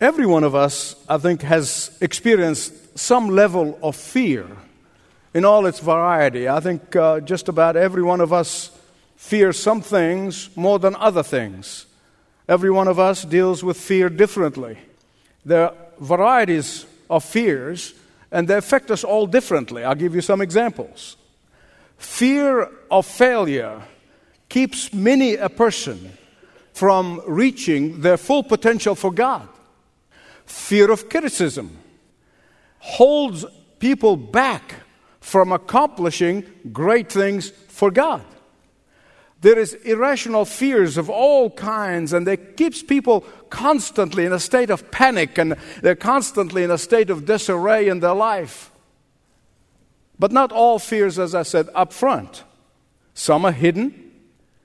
Every one of us, I think, has experienced some level of fear in all its variety. I think uh, just about every one of us fears some things more than other things. Every one of us deals with fear differently. There are varieties of fears, and they affect us all differently. I'll give you some examples. Fear of failure keeps many a person from reaching their full potential for God. Fear of criticism holds people back from accomplishing great things for God. There is irrational fears of all kinds, and it keeps people constantly in a state of panic, and they're constantly in a state of disarray in their life. But not all fears, as I said, up front. Some are hidden.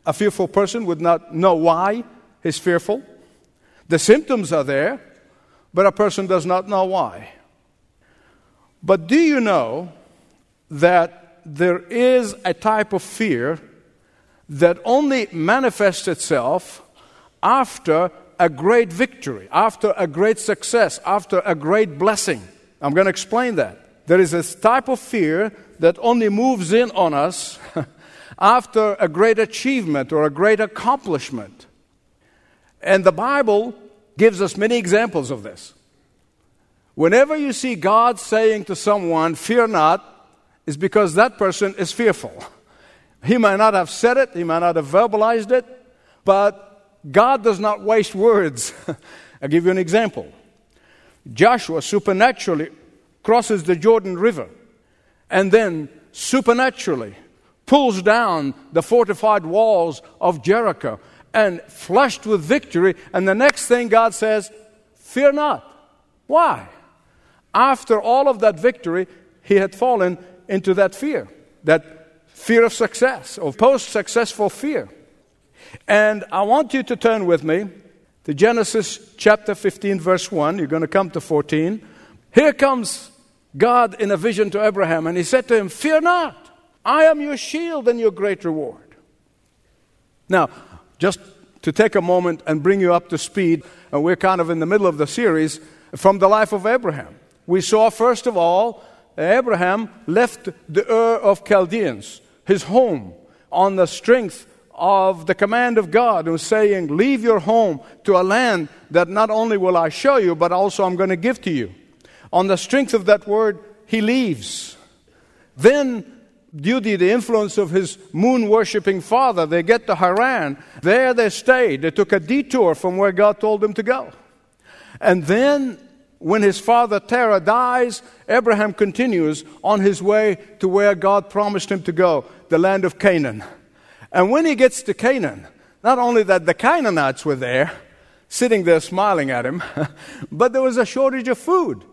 A fearful person would not know why he's fearful. The symptoms are there, but a person does not know why. But do you know that there is a type of fear that only manifests itself after a great victory, after a great success, after a great blessing? I'm going to explain that. There is a type of fear that only moves in on us after a great achievement or a great accomplishment. And the Bible gives us many examples of this. Whenever you see God saying to someone, Fear not, is because that person is fearful. He might not have said it, he might not have verbalized it, but God does not waste words. I'll give you an example. Joshua supernaturally crosses the Jordan River and then supernaturally pulls down the fortified walls of Jericho and flushed with victory. And the next thing God says, Fear not. Why? After all of that victory, he had fallen into that fear, that fear of success, or post successful fear. And I want you to turn with me to Genesis chapter 15, verse 1. You're going to come to 14. Here comes God in a vision to Abraham, and he said to him, Fear not, I am your shield and your great reward. Now, just to take a moment and bring you up to speed, and we're kind of in the middle of the series from the life of Abraham. We saw, first of all, Abraham left the Ur of Chaldeans, his home, on the strength of the command of God, who's saying, Leave your home to a land that not only will I show you, but also I'm going to give to you. On the strength of that word, he leaves. Then, due to the influence of his moon worshipping father, they get to Haran. There they stayed. They took a detour from where God told them to go. And then, when his father Terah dies, Abraham continues on his way to where God promised him to go, the land of Canaan. And when he gets to Canaan, not only that the Canaanites were there, sitting there smiling at him, but there was a shortage of food.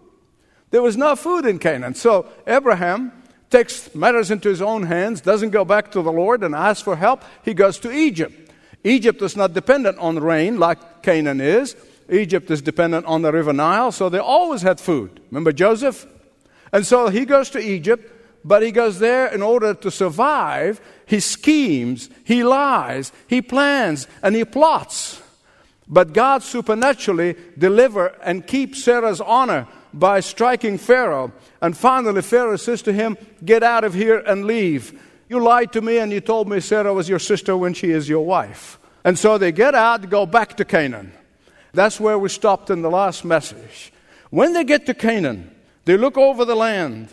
There was no food in Canaan. So Abraham takes matters into his own hands, doesn't go back to the Lord and ask for help. He goes to Egypt. Egypt is not dependent on rain like Canaan is. Egypt is dependent on the river Nile, so they always had food. Remember Joseph? And so he goes to Egypt, but he goes there in order to survive. He schemes, he lies, he plans, and he plots. But God supernaturally deliver and keep Sarah's honor by striking Pharaoh. And finally, Pharaoh says to him, Get out of here and leave. You lied to me and you told me Sarah was your sister when she is your wife. And so they get out, go back to Canaan. That's where we stopped in the last message. When they get to Canaan, they look over the land,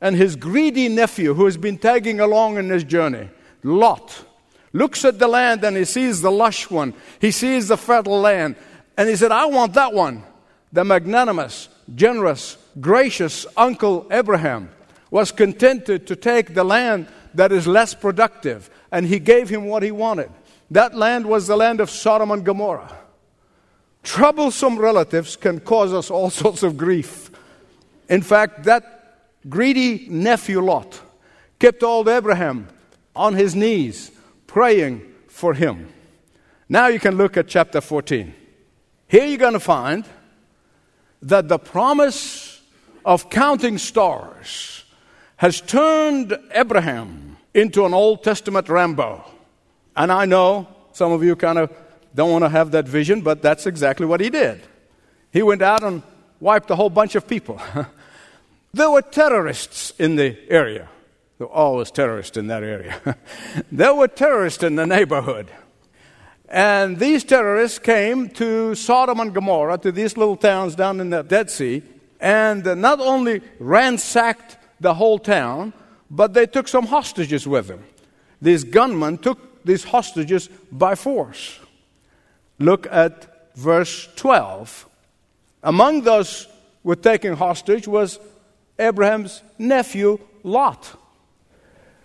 and his greedy nephew, who has been tagging along in this journey, Lot, looks at the land and he sees the lush one. He sees the fertile land. And he said, I want that one. The magnanimous, generous, gracious uncle Abraham was contented to take the land that is less productive, and he gave him what he wanted. That land was the land of Sodom and Gomorrah. Troublesome relatives can cause us all sorts of grief. In fact, that greedy nephew Lot kept old Abraham on his knees praying for him. Now you can look at chapter 14. Here you're going to find that the promise of counting stars has turned Abraham into an Old Testament Rambo. And I know some of you kind of don't want to have that vision, but that's exactly what he did. He went out and wiped a whole bunch of people. there were terrorists in the area. There were always terrorists in that area. there were terrorists in the neighborhood. And these terrorists came to Sodom and Gomorrah, to these little towns down in the Dead Sea, and not only ransacked the whole town, but they took some hostages with them. These gunmen took these hostages by force. Look at verse 12. Among those who were taken hostage was Abraham's nephew Lot.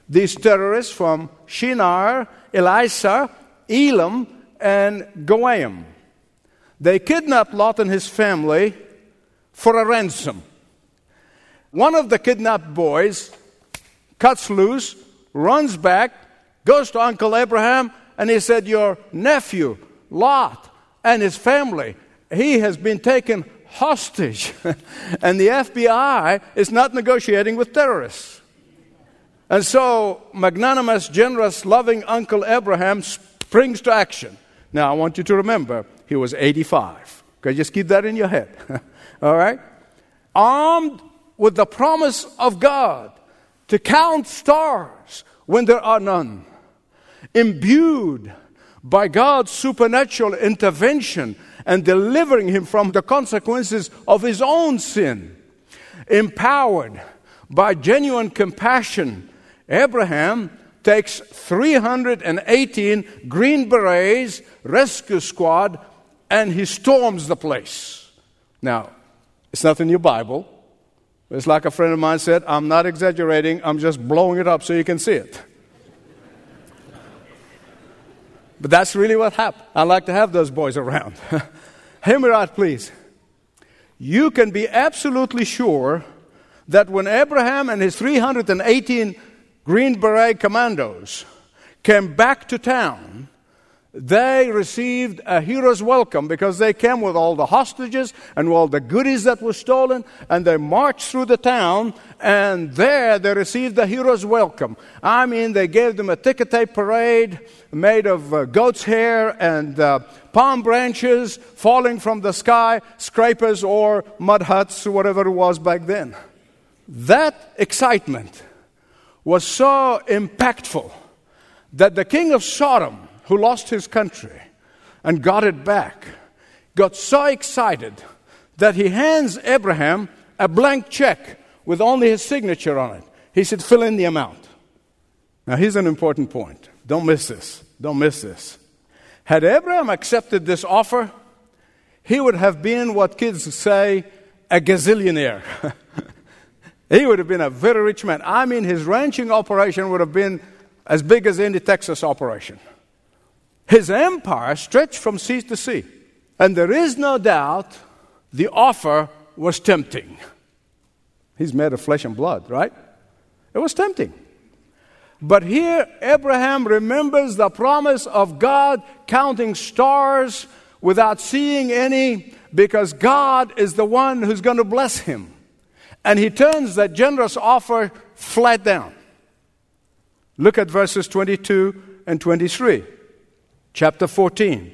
These terrorists from Shinar, Ellasar, Elam, and Goiim. They kidnapped Lot and his family for a ransom. One of the kidnapped boys cuts loose, runs back, goes to Uncle Abraham, and he said, Your nephew, Lot, and his family, he has been taken hostage. and the FBI is not negotiating with terrorists. And so, magnanimous, generous, loving Uncle Abraham springs to action. Now, I want you to remember, he was 85. Okay, just keep that in your head. All right? Armed with the promise of God to count stars when there are none, imbued by God's supernatural intervention and delivering him from the consequences of his own sin, empowered by genuine compassion, Abraham takes 318 Green Berets rescue squad and he storms the place. Now, it's not in your Bible. It's like a friend of mine said, I'm not exaggerating, I'm just blowing it up so you can see it. but that's really what happened. I like to have those boys around. Hear please. You can be absolutely sure that when Abraham and his 318 Green Beret commandos came back to town, they received a hero's welcome because they came with all the hostages and all the goodies that were stolen, and they marched through the town, and there they received a hero's welcome. I mean, they gave them a ticker tape parade made of uh, goat's hair and uh, palm branches falling from the sky, scrapers or mud huts, whatever it was back then. That excitement was so impactful that the king of Sodom, who lost his country and got it back, got so excited that he hands Abraham a blank check with only his signature on it. He said, fill in the amount. Now, here's an important point. Don't miss this. Don't miss this. Had Abraham accepted this offer, he would have been what kids say a gazillionaire. He would have been a very rich man. I mean, his ranching operation would have been as big as any Texas operation. His empire stretched from sea to sea. And there is no doubt the offer was tempting. He's made of flesh and blood, right? It was tempting. But here, Abraham remembers the promise of God counting stars without seeing any because God is the one who's going to bless him and he turns that generous offer flat down. Look at verses 22 and 23. Chapter 14.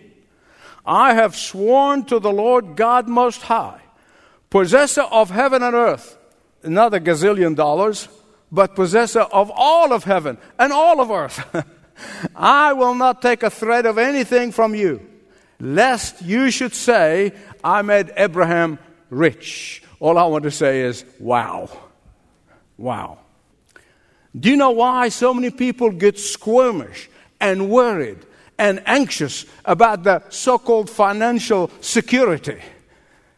I have sworn to the Lord God Most High, possessor of heaven and earth, not a gazillion dollars, but possessor of all of heaven and all of earth. I will not take a thread of anything from you, lest you should say, I made Abraham rich. All I want to say is, wow. Wow. Do you know why so many people get squirmish and worried and anxious about the so called financial security?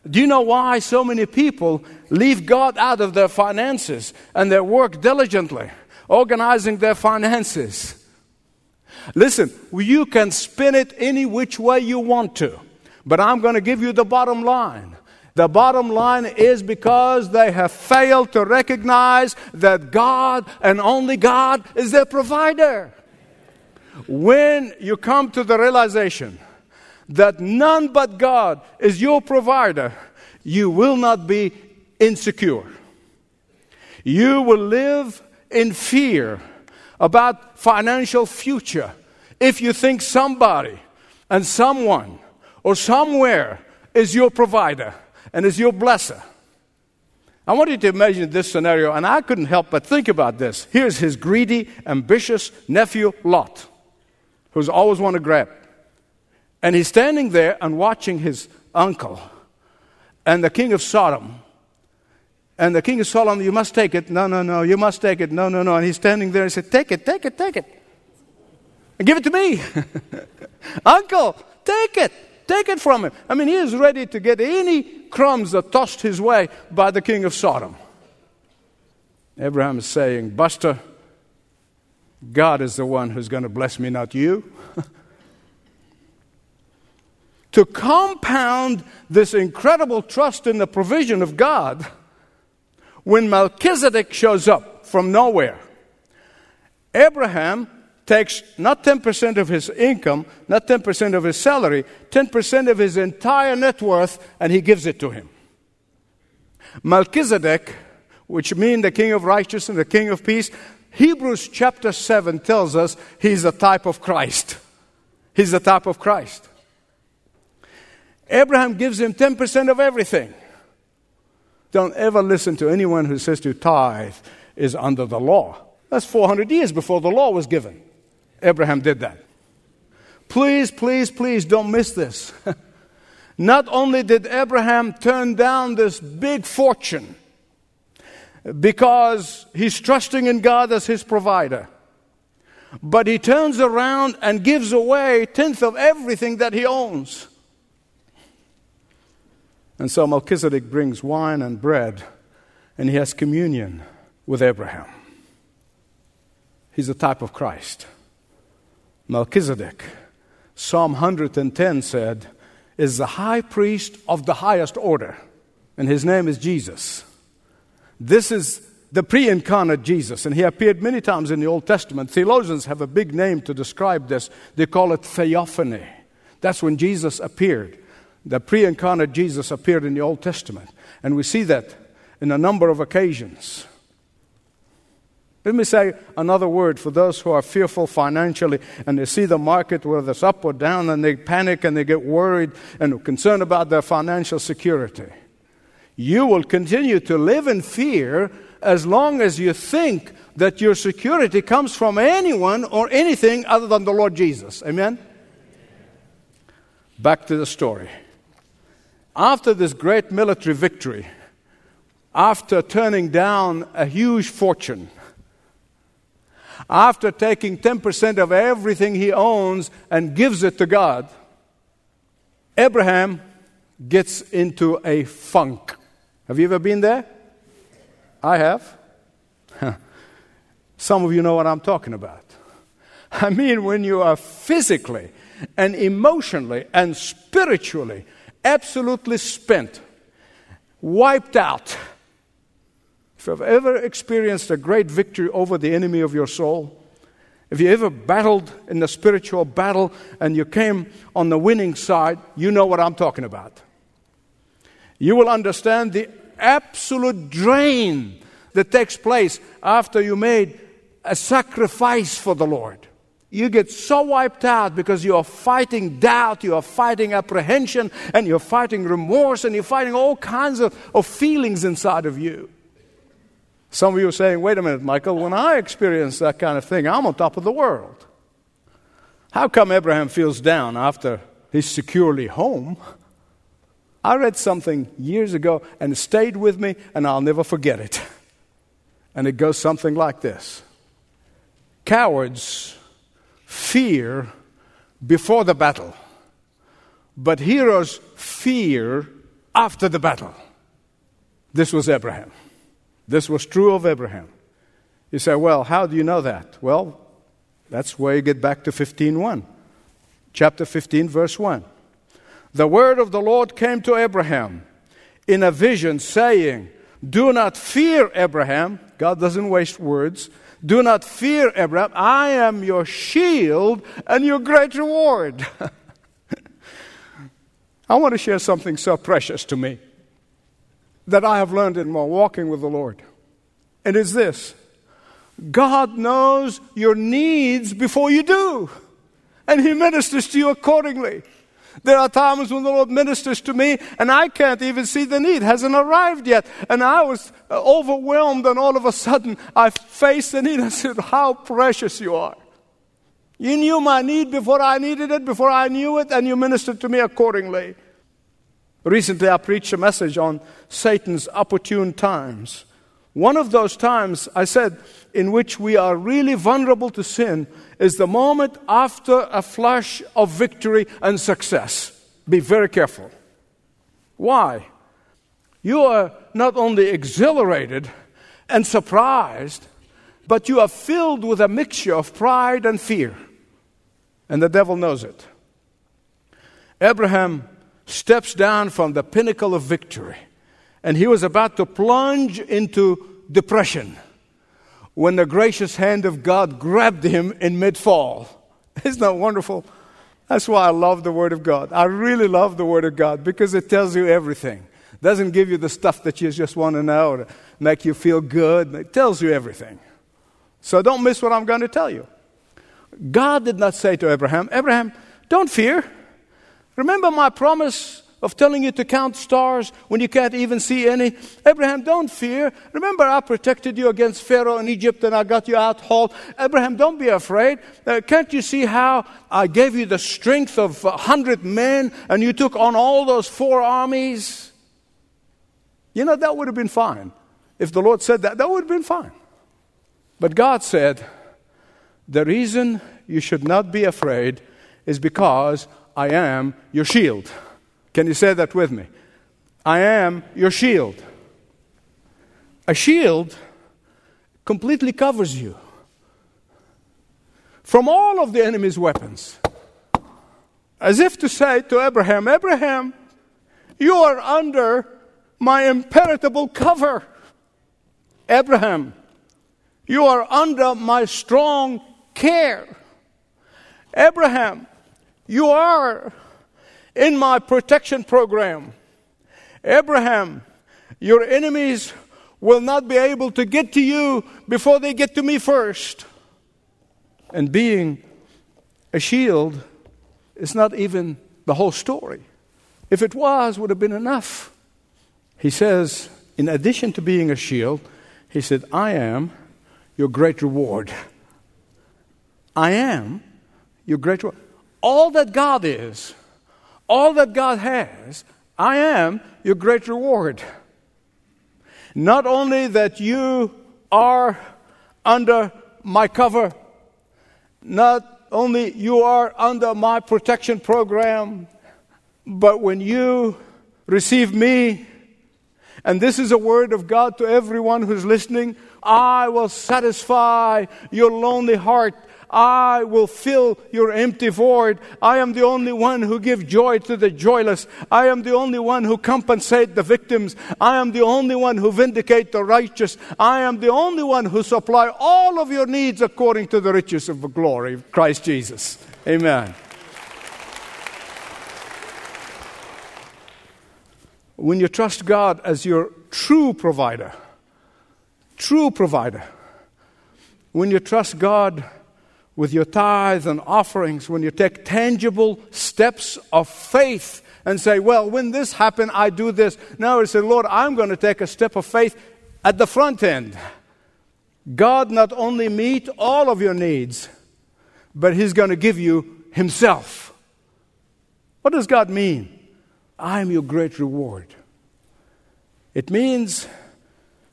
Do you know why so many people leave God out of their finances and they work diligently, organizing their finances? Listen, you can spin it any which way you want to, but I'm going to give you the bottom line. The bottom line is because they have failed to recognize that God and only God is their provider. When you come to the realization that none but God is your provider, you will not be insecure. You will live in fear about financial future if you think somebody and someone or somewhere is your provider and is your blesser. I want you to imagine this scenario, and I couldn't help but think about this. Here's his greedy, ambitious nephew, Lot, who's always want to grab. And he's standing there and watching his uncle and the king of Sodom. And the king of Sodom, you must take it. No, no, no, you must take it. No, no, no. And he's standing there and he said, Take it, take it, take it. And give it to me. uncle, take it. Take it from him. I mean, he is ready to get any crumbs that tossed his way by the king of Sodom. Abraham is saying, Buster, God is the one who's going to bless me, not you. to compound this incredible trust in the provision of God, when Melchizedek shows up from nowhere, Abraham takes not 10% of his income, not 10% of his salary, 10% of his entire net worth, and he gives it to him. Melchizedek, which means the king of righteousness, and the king of peace, Hebrews chapter 7 tells us he's a type of Christ. He's a type of Christ. Abraham gives him 10% of everything. Don't ever listen to anyone who says to tithe is under the law. That's 400 years before the law was given. Abraham did that. Please, please, please don't miss this. Not only did Abraham turn down this big fortune because he's trusting in God as his provider, but he turns around and gives away tenth of everything that he owns. And so Melchizedek brings wine and bread, and he has communion with Abraham. He's a type of Christ. Melchizedek, Psalm 110 said, is the high priest of the highest order, and his name is Jesus. This is the pre incarnate Jesus, and he appeared many times in the Old Testament. Theologians have a big name to describe this. They call it theophany. That's when Jesus appeared. The pre incarnate Jesus appeared in the Old Testament, and we see that in a number of occasions. Let me say another word for those who are fearful financially and they see the market whether it's up or down and they panic and they get worried and concerned about their financial security. You will continue to live in fear as long as you think that your security comes from anyone or anything other than the Lord Jesus. Amen? Back to the story. After this great military victory, after turning down a huge fortune, after taking 10% of everything he owns and gives it to God, Abraham gets into a funk. Have you ever been there? I have. Some of you know what I'm talking about. I mean, when you are physically and emotionally and spiritually absolutely spent, wiped out if you've ever experienced a great victory over the enemy of your soul, if you ever battled in the spiritual battle and you came on the winning side, you know what I'm talking about. You will understand the absolute drain that takes place after you made a sacrifice for the Lord. You get so wiped out because you are fighting doubt, you are fighting apprehension, and you're fighting remorse, and you're fighting all kinds of, of feelings inside of you. Some of you are saying, wait a minute, Michael, when I experience that kind of thing, I'm on top of the world. How come Abraham feels down after he's securely home? I read something years ago and it stayed with me, and I'll never forget it. And it goes something like this Cowards fear before the battle, but heroes fear after the battle. This was Abraham. This was true of Abraham. You say, well, how do you know that? Well, that's where you get back to 15:1. Chapter 15 verse 1. The word of the Lord came to Abraham in a vision saying, "Do not fear, Abraham." God doesn't waste words. Do not fear, Abraham. I am your shield and your great reward. I want to share something so precious to me that I have learned in my walking with the Lord. And it's this God knows your needs before you do, and He ministers to you accordingly. There are times when the Lord ministers to me and I can't even see the need, hasn't arrived yet. And I was overwhelmed, and all of a sudden I faced the need. I said, How precious you are. You knew my need before I needed it, before I knew it, and you ministered to me accordingly. Recently, I preached a message on Satan's opportune times. One of those times, I said, in which we are really vulnerable to sin is the moment after a flash of victory and success. Be very careful. Why? You are not only exhilarated and surprised, but you are filled with a mixture of pride and fear. And the devil knows it. Abraham steps down from the pinnacle of victory, and he was about to plunge into depression when the gracious hand of God grabbed him in mid fall. Isn't that wonderful? That's why I love the Word of God. I really love the Word of God because it tells you everything. Doesn't give you the stuff that you just want to know to make you feel good. It tells you everything. So don't miss what I'm going to tell you. God did not say to Abraham, Abraham, don't fear. Remember my promise of telling you to count stars when you can't even see any? Abraham, don't fear. Remember, I protected you against Pharaoh in Egypt and I got you out whole. Abraham, don't be afraid. Uh, can't you see how I gave you the strength of a hundred men and you took on all those four armies? You know, that would have been fine. If the Lord said that, that would have been fine. But God said, the reason you should not be afraid is because I am your shield. Can you say that with me? I am your shield. A shield completely covers you from all of the enemy's weapons. As if to say to Abraham, Abraham, you are under my impenetrable cover. Abraham, you are under my strong care. Abraham, you are in my protection program. Abraham, your enemies will not be able to get to you before they get to me first. And being a shield is not even the whole story. If it was, would have been enough. He says, in addition to being a shield, he said, I am your great reward. I am your great reward. All that God is all that God has, I am your great reward. Not only that you are under my cover, not only you are under my protection program, but when you receive me, and this is a word of God to everyone who's listening, I will satisfy your lonely heart I will fill your empty void. I am the only one who gives joy to the joyless. I am the only one who compensate the victims. I am the only one who vindicate the righteous. I am the only one who supply all of your needs according to the riches of the glory of Christ Jesus. Amen. When you trust God as your true provider, true provider, when you trust God with your tithes and offerings, when you take tangible steps of faith and say, Well, when this happened, I do this. Now you say, Lord, I'm going to take a step of faith at the front end. God not only meet all of your needs, but He's going to give you Himself. What does God mean? I am your great reward. It means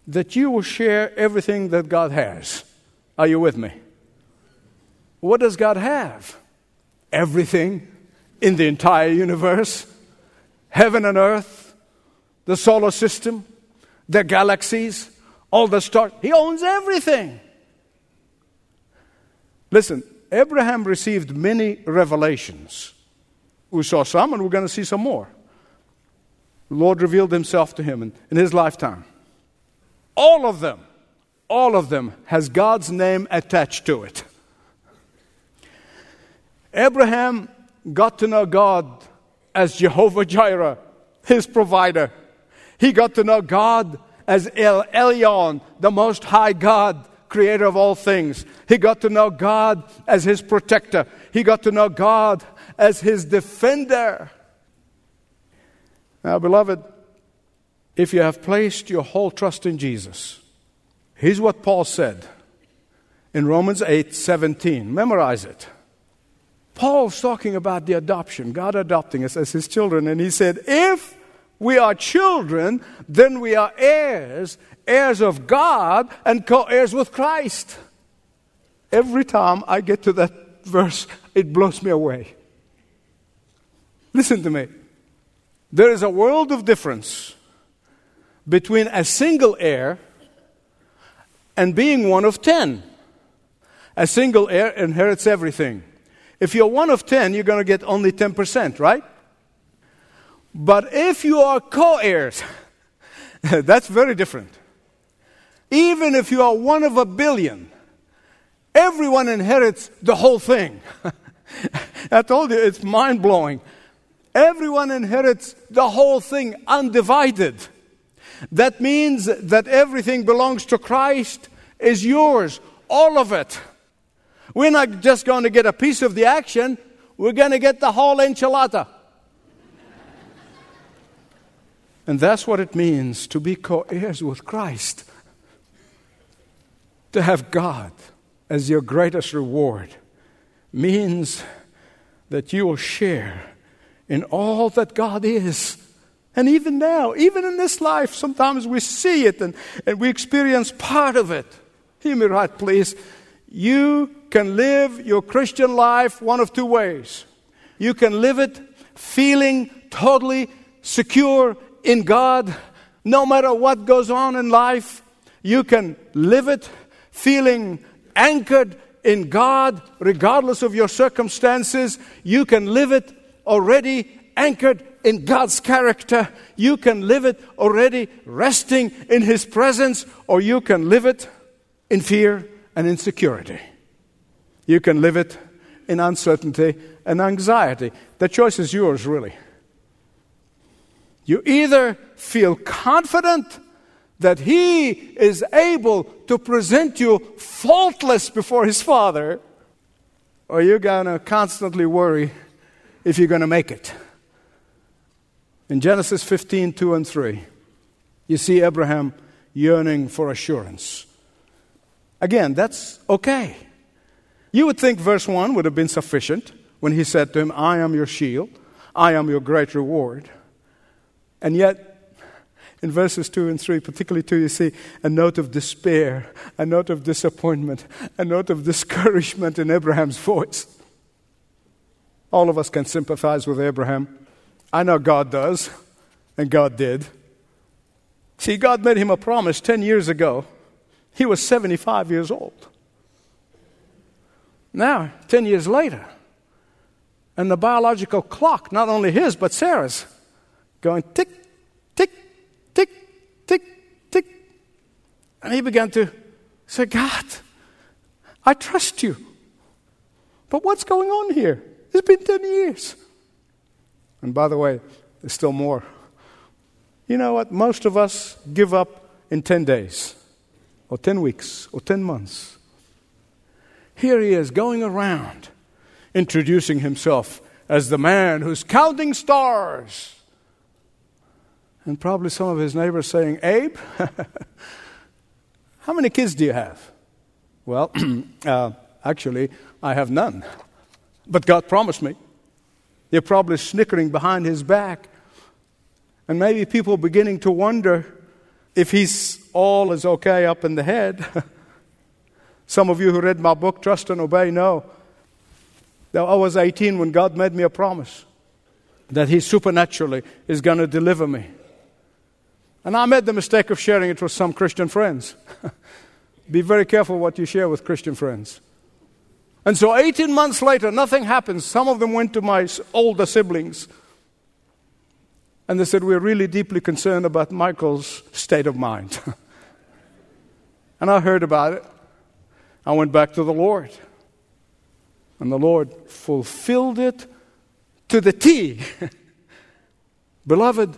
that you will share everything that God has. Are you with me? What does God have? Everything in the entire universe heaven and earth, the solar system, the galaxies, all the stars. He owns everything. Listen, Abraham received many revelations. We saw some, and we're going to see some more. The Lord revealed himself to him in, in his lifetime. All of them, all of them has God's name attached to it. Abraham got to know God as Jehovah Jireh, his provider. He got to know God as El Elyon, the Most High God, creator of all things. He got to know God as his protector. He got to know God as his defender. Now, beloved, if you have placed your whole trust in Jesus, here's what Paul said in Romans 8 17. Memorize it. Paul's talking about the adoption, God adopting us as his children, and he said, If we are children, then we are heirs, heirs of God, and co heirs with Christ. Every time I get to that verse, it blows me away. Listen to me. There is a world of difference between a single heir and being one of ten. A single heir inherits everything. If you're one of ten, you're going to get only 10%, right? But if you are co heirs, that's very different. Even if you are one of a billion, everyone inherits the whole thing. I told you, it's mind blowing. Everyone inherits the whole thing undivided. That means that everything belongs to Christ is yours, all of it. We're not just going to get a piece of the action, we're going to get the whole enchilada. and that's what it means to be co heirs with Christ. To have God as your greatest reward means that you will share in all that God is. And even now, even in this life, sometimes we see it and, and we experience part of it. Hear me right, please. You can live your Christian life one of two ways. You can live it feeling totally secure in God, no matter what goes on in life. You can live it feeling anchored in God, regardless of your circumstances. You can live it already anchored in God's character. You can live it already resting in His presence, or you can live it in fear and insecurity. You can live it in uncertainty and anxiety. The choice is yours, really. You either feel confident that He is able to present you faultless before His Father, or you're going to constantly worry if you're going to make it. In Genesis 15 2 and 3, you see Abraham yearning for assurance. Again, that's okay. You would think verse 1 would have been sufficient when he said to him, I am your shield, I am your great reward. And yet, in verses 2 and 3, particularly 2, you see a note of despair, a note of disappointment, a note of discouragement in Abraham's voice. All of us can sympathize with Abraham. I know God does, and God did. See, God made him a promise 10 years ago he was 75 years old. Now, 10 years later, and the biological clock, not only his, but Sarah's, going tick, tick, tick, tick, tick. And he began to say, God, I trust you. But what's going on here? It's been 10 years. And by the way, there's still more. You know what? Most of us give up in 10 days or 10 weeks or 10 months. Here he is going around introducing himself as the man who's counting stars. And probably some of his neighbors saying, Abe, how many kids do you have? Well, uh, actually, I have none. But God promised me. They're probably snickering behind his back. And maybe people beginning to wonder if he's all is okay up in the head. Some of you who read my book, Trust and Obey, know that I was 18 when God made me a promise that He supernaturally is going to deliver me. And I made the mistake of sharing it with some Christian friends. Be very careful what you share with Christian friends. And so 18 months later, nothing happens. Some of them went to my older siblings and they said, We're really deeply concerned about Michael's state of mind. and I heard about it. I went back to the Lord. And the Lord fulfilled it to the T. Beloved,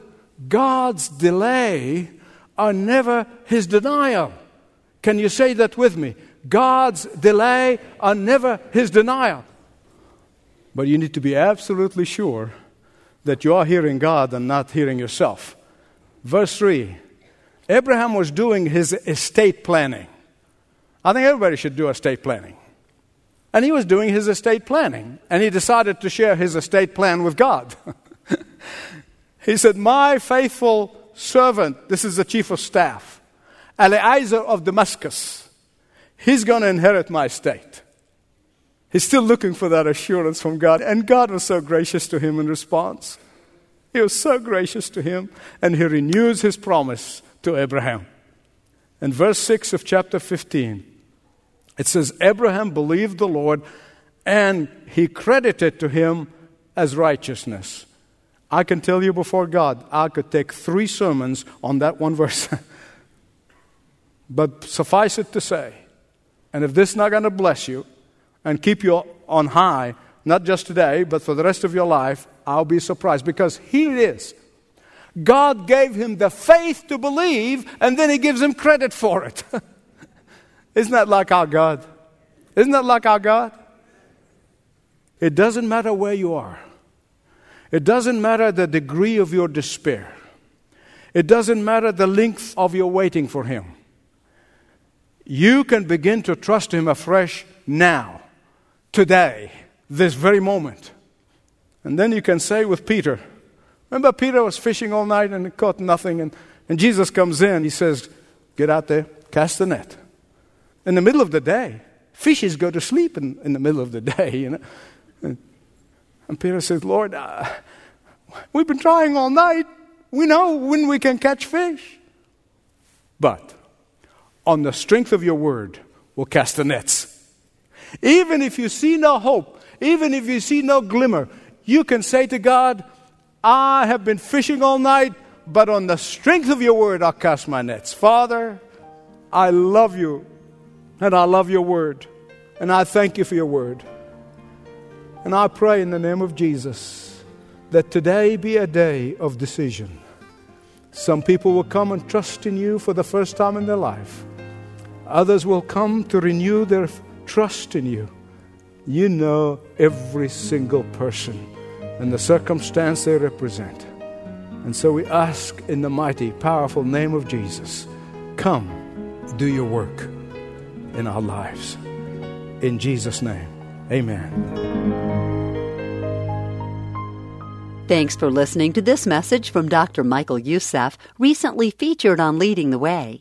God's delay are never his denial. Can you say that with me? God's delay are never his denial. But you need to be absolutely sure that you are hearing God and not hearing yourself. Verse 3 Abraham was doing his estate planning. I think everybody should do estate planning. And he was doing his estate planning, and he decided to share his estate plan with God. he said, My faithful servant, this is the chief of staff, Eliezer of Damascus, he's going to inherit my estate. He's still looking for that assurance from God, and God was so gracious to him in response. He was so gracious to him, and he renews his promise to Abraham. In verse 6 of chapter 15, it says, Abraham believed the Lord, and he credited to him as righteousness. I can tell you before God, I could take three sermons on that one verse. but suffice it to say, and if this is not going to bless you and keep you on high, not just today, but for the rest of your life, I'll be surprised because here it is. God gave him the faith to believe, and then he gives him credit for it. Isn't that like our God? Isn't that like our God? It doesn't matter where you are, it doesn't matter the degree of your despair, it doesn't matter the length of your waiting for him. You can begin to trust him afresh now, today, this very moment. And then you can say with Peter, Remember, Peter was fishing all night and caught nothing. And, and Jesus comes in. He says, Get out there, cast the net. In the middle of the day, fishes go to sleep in, in the middle of the day. You know? and, and Peter says, Lord, uh, we've been trying all night. We know when we can catch fish. But on the strength of your word, we'll cast the nets. Even if you see no hope, even if you see no glimmer, you can say to God, I have been fishing all night, but on the strength of your word, I'll cast my nets. Father, I love you, and I love your word, and I thank you for your word. And I pray in the name of Jesus that today be a day of decision. Some people will come and trust in you for the first time in their life. Others will come to renew their trust in you. You know every single person and the circumstance they represent. And so we ask in the mighty, powerful name of Jesus come, do your work in our lives. In Jesus' name, amen. Thanks for listening to this message from Dr. Michael Youssef, recently featured on Leading the Way.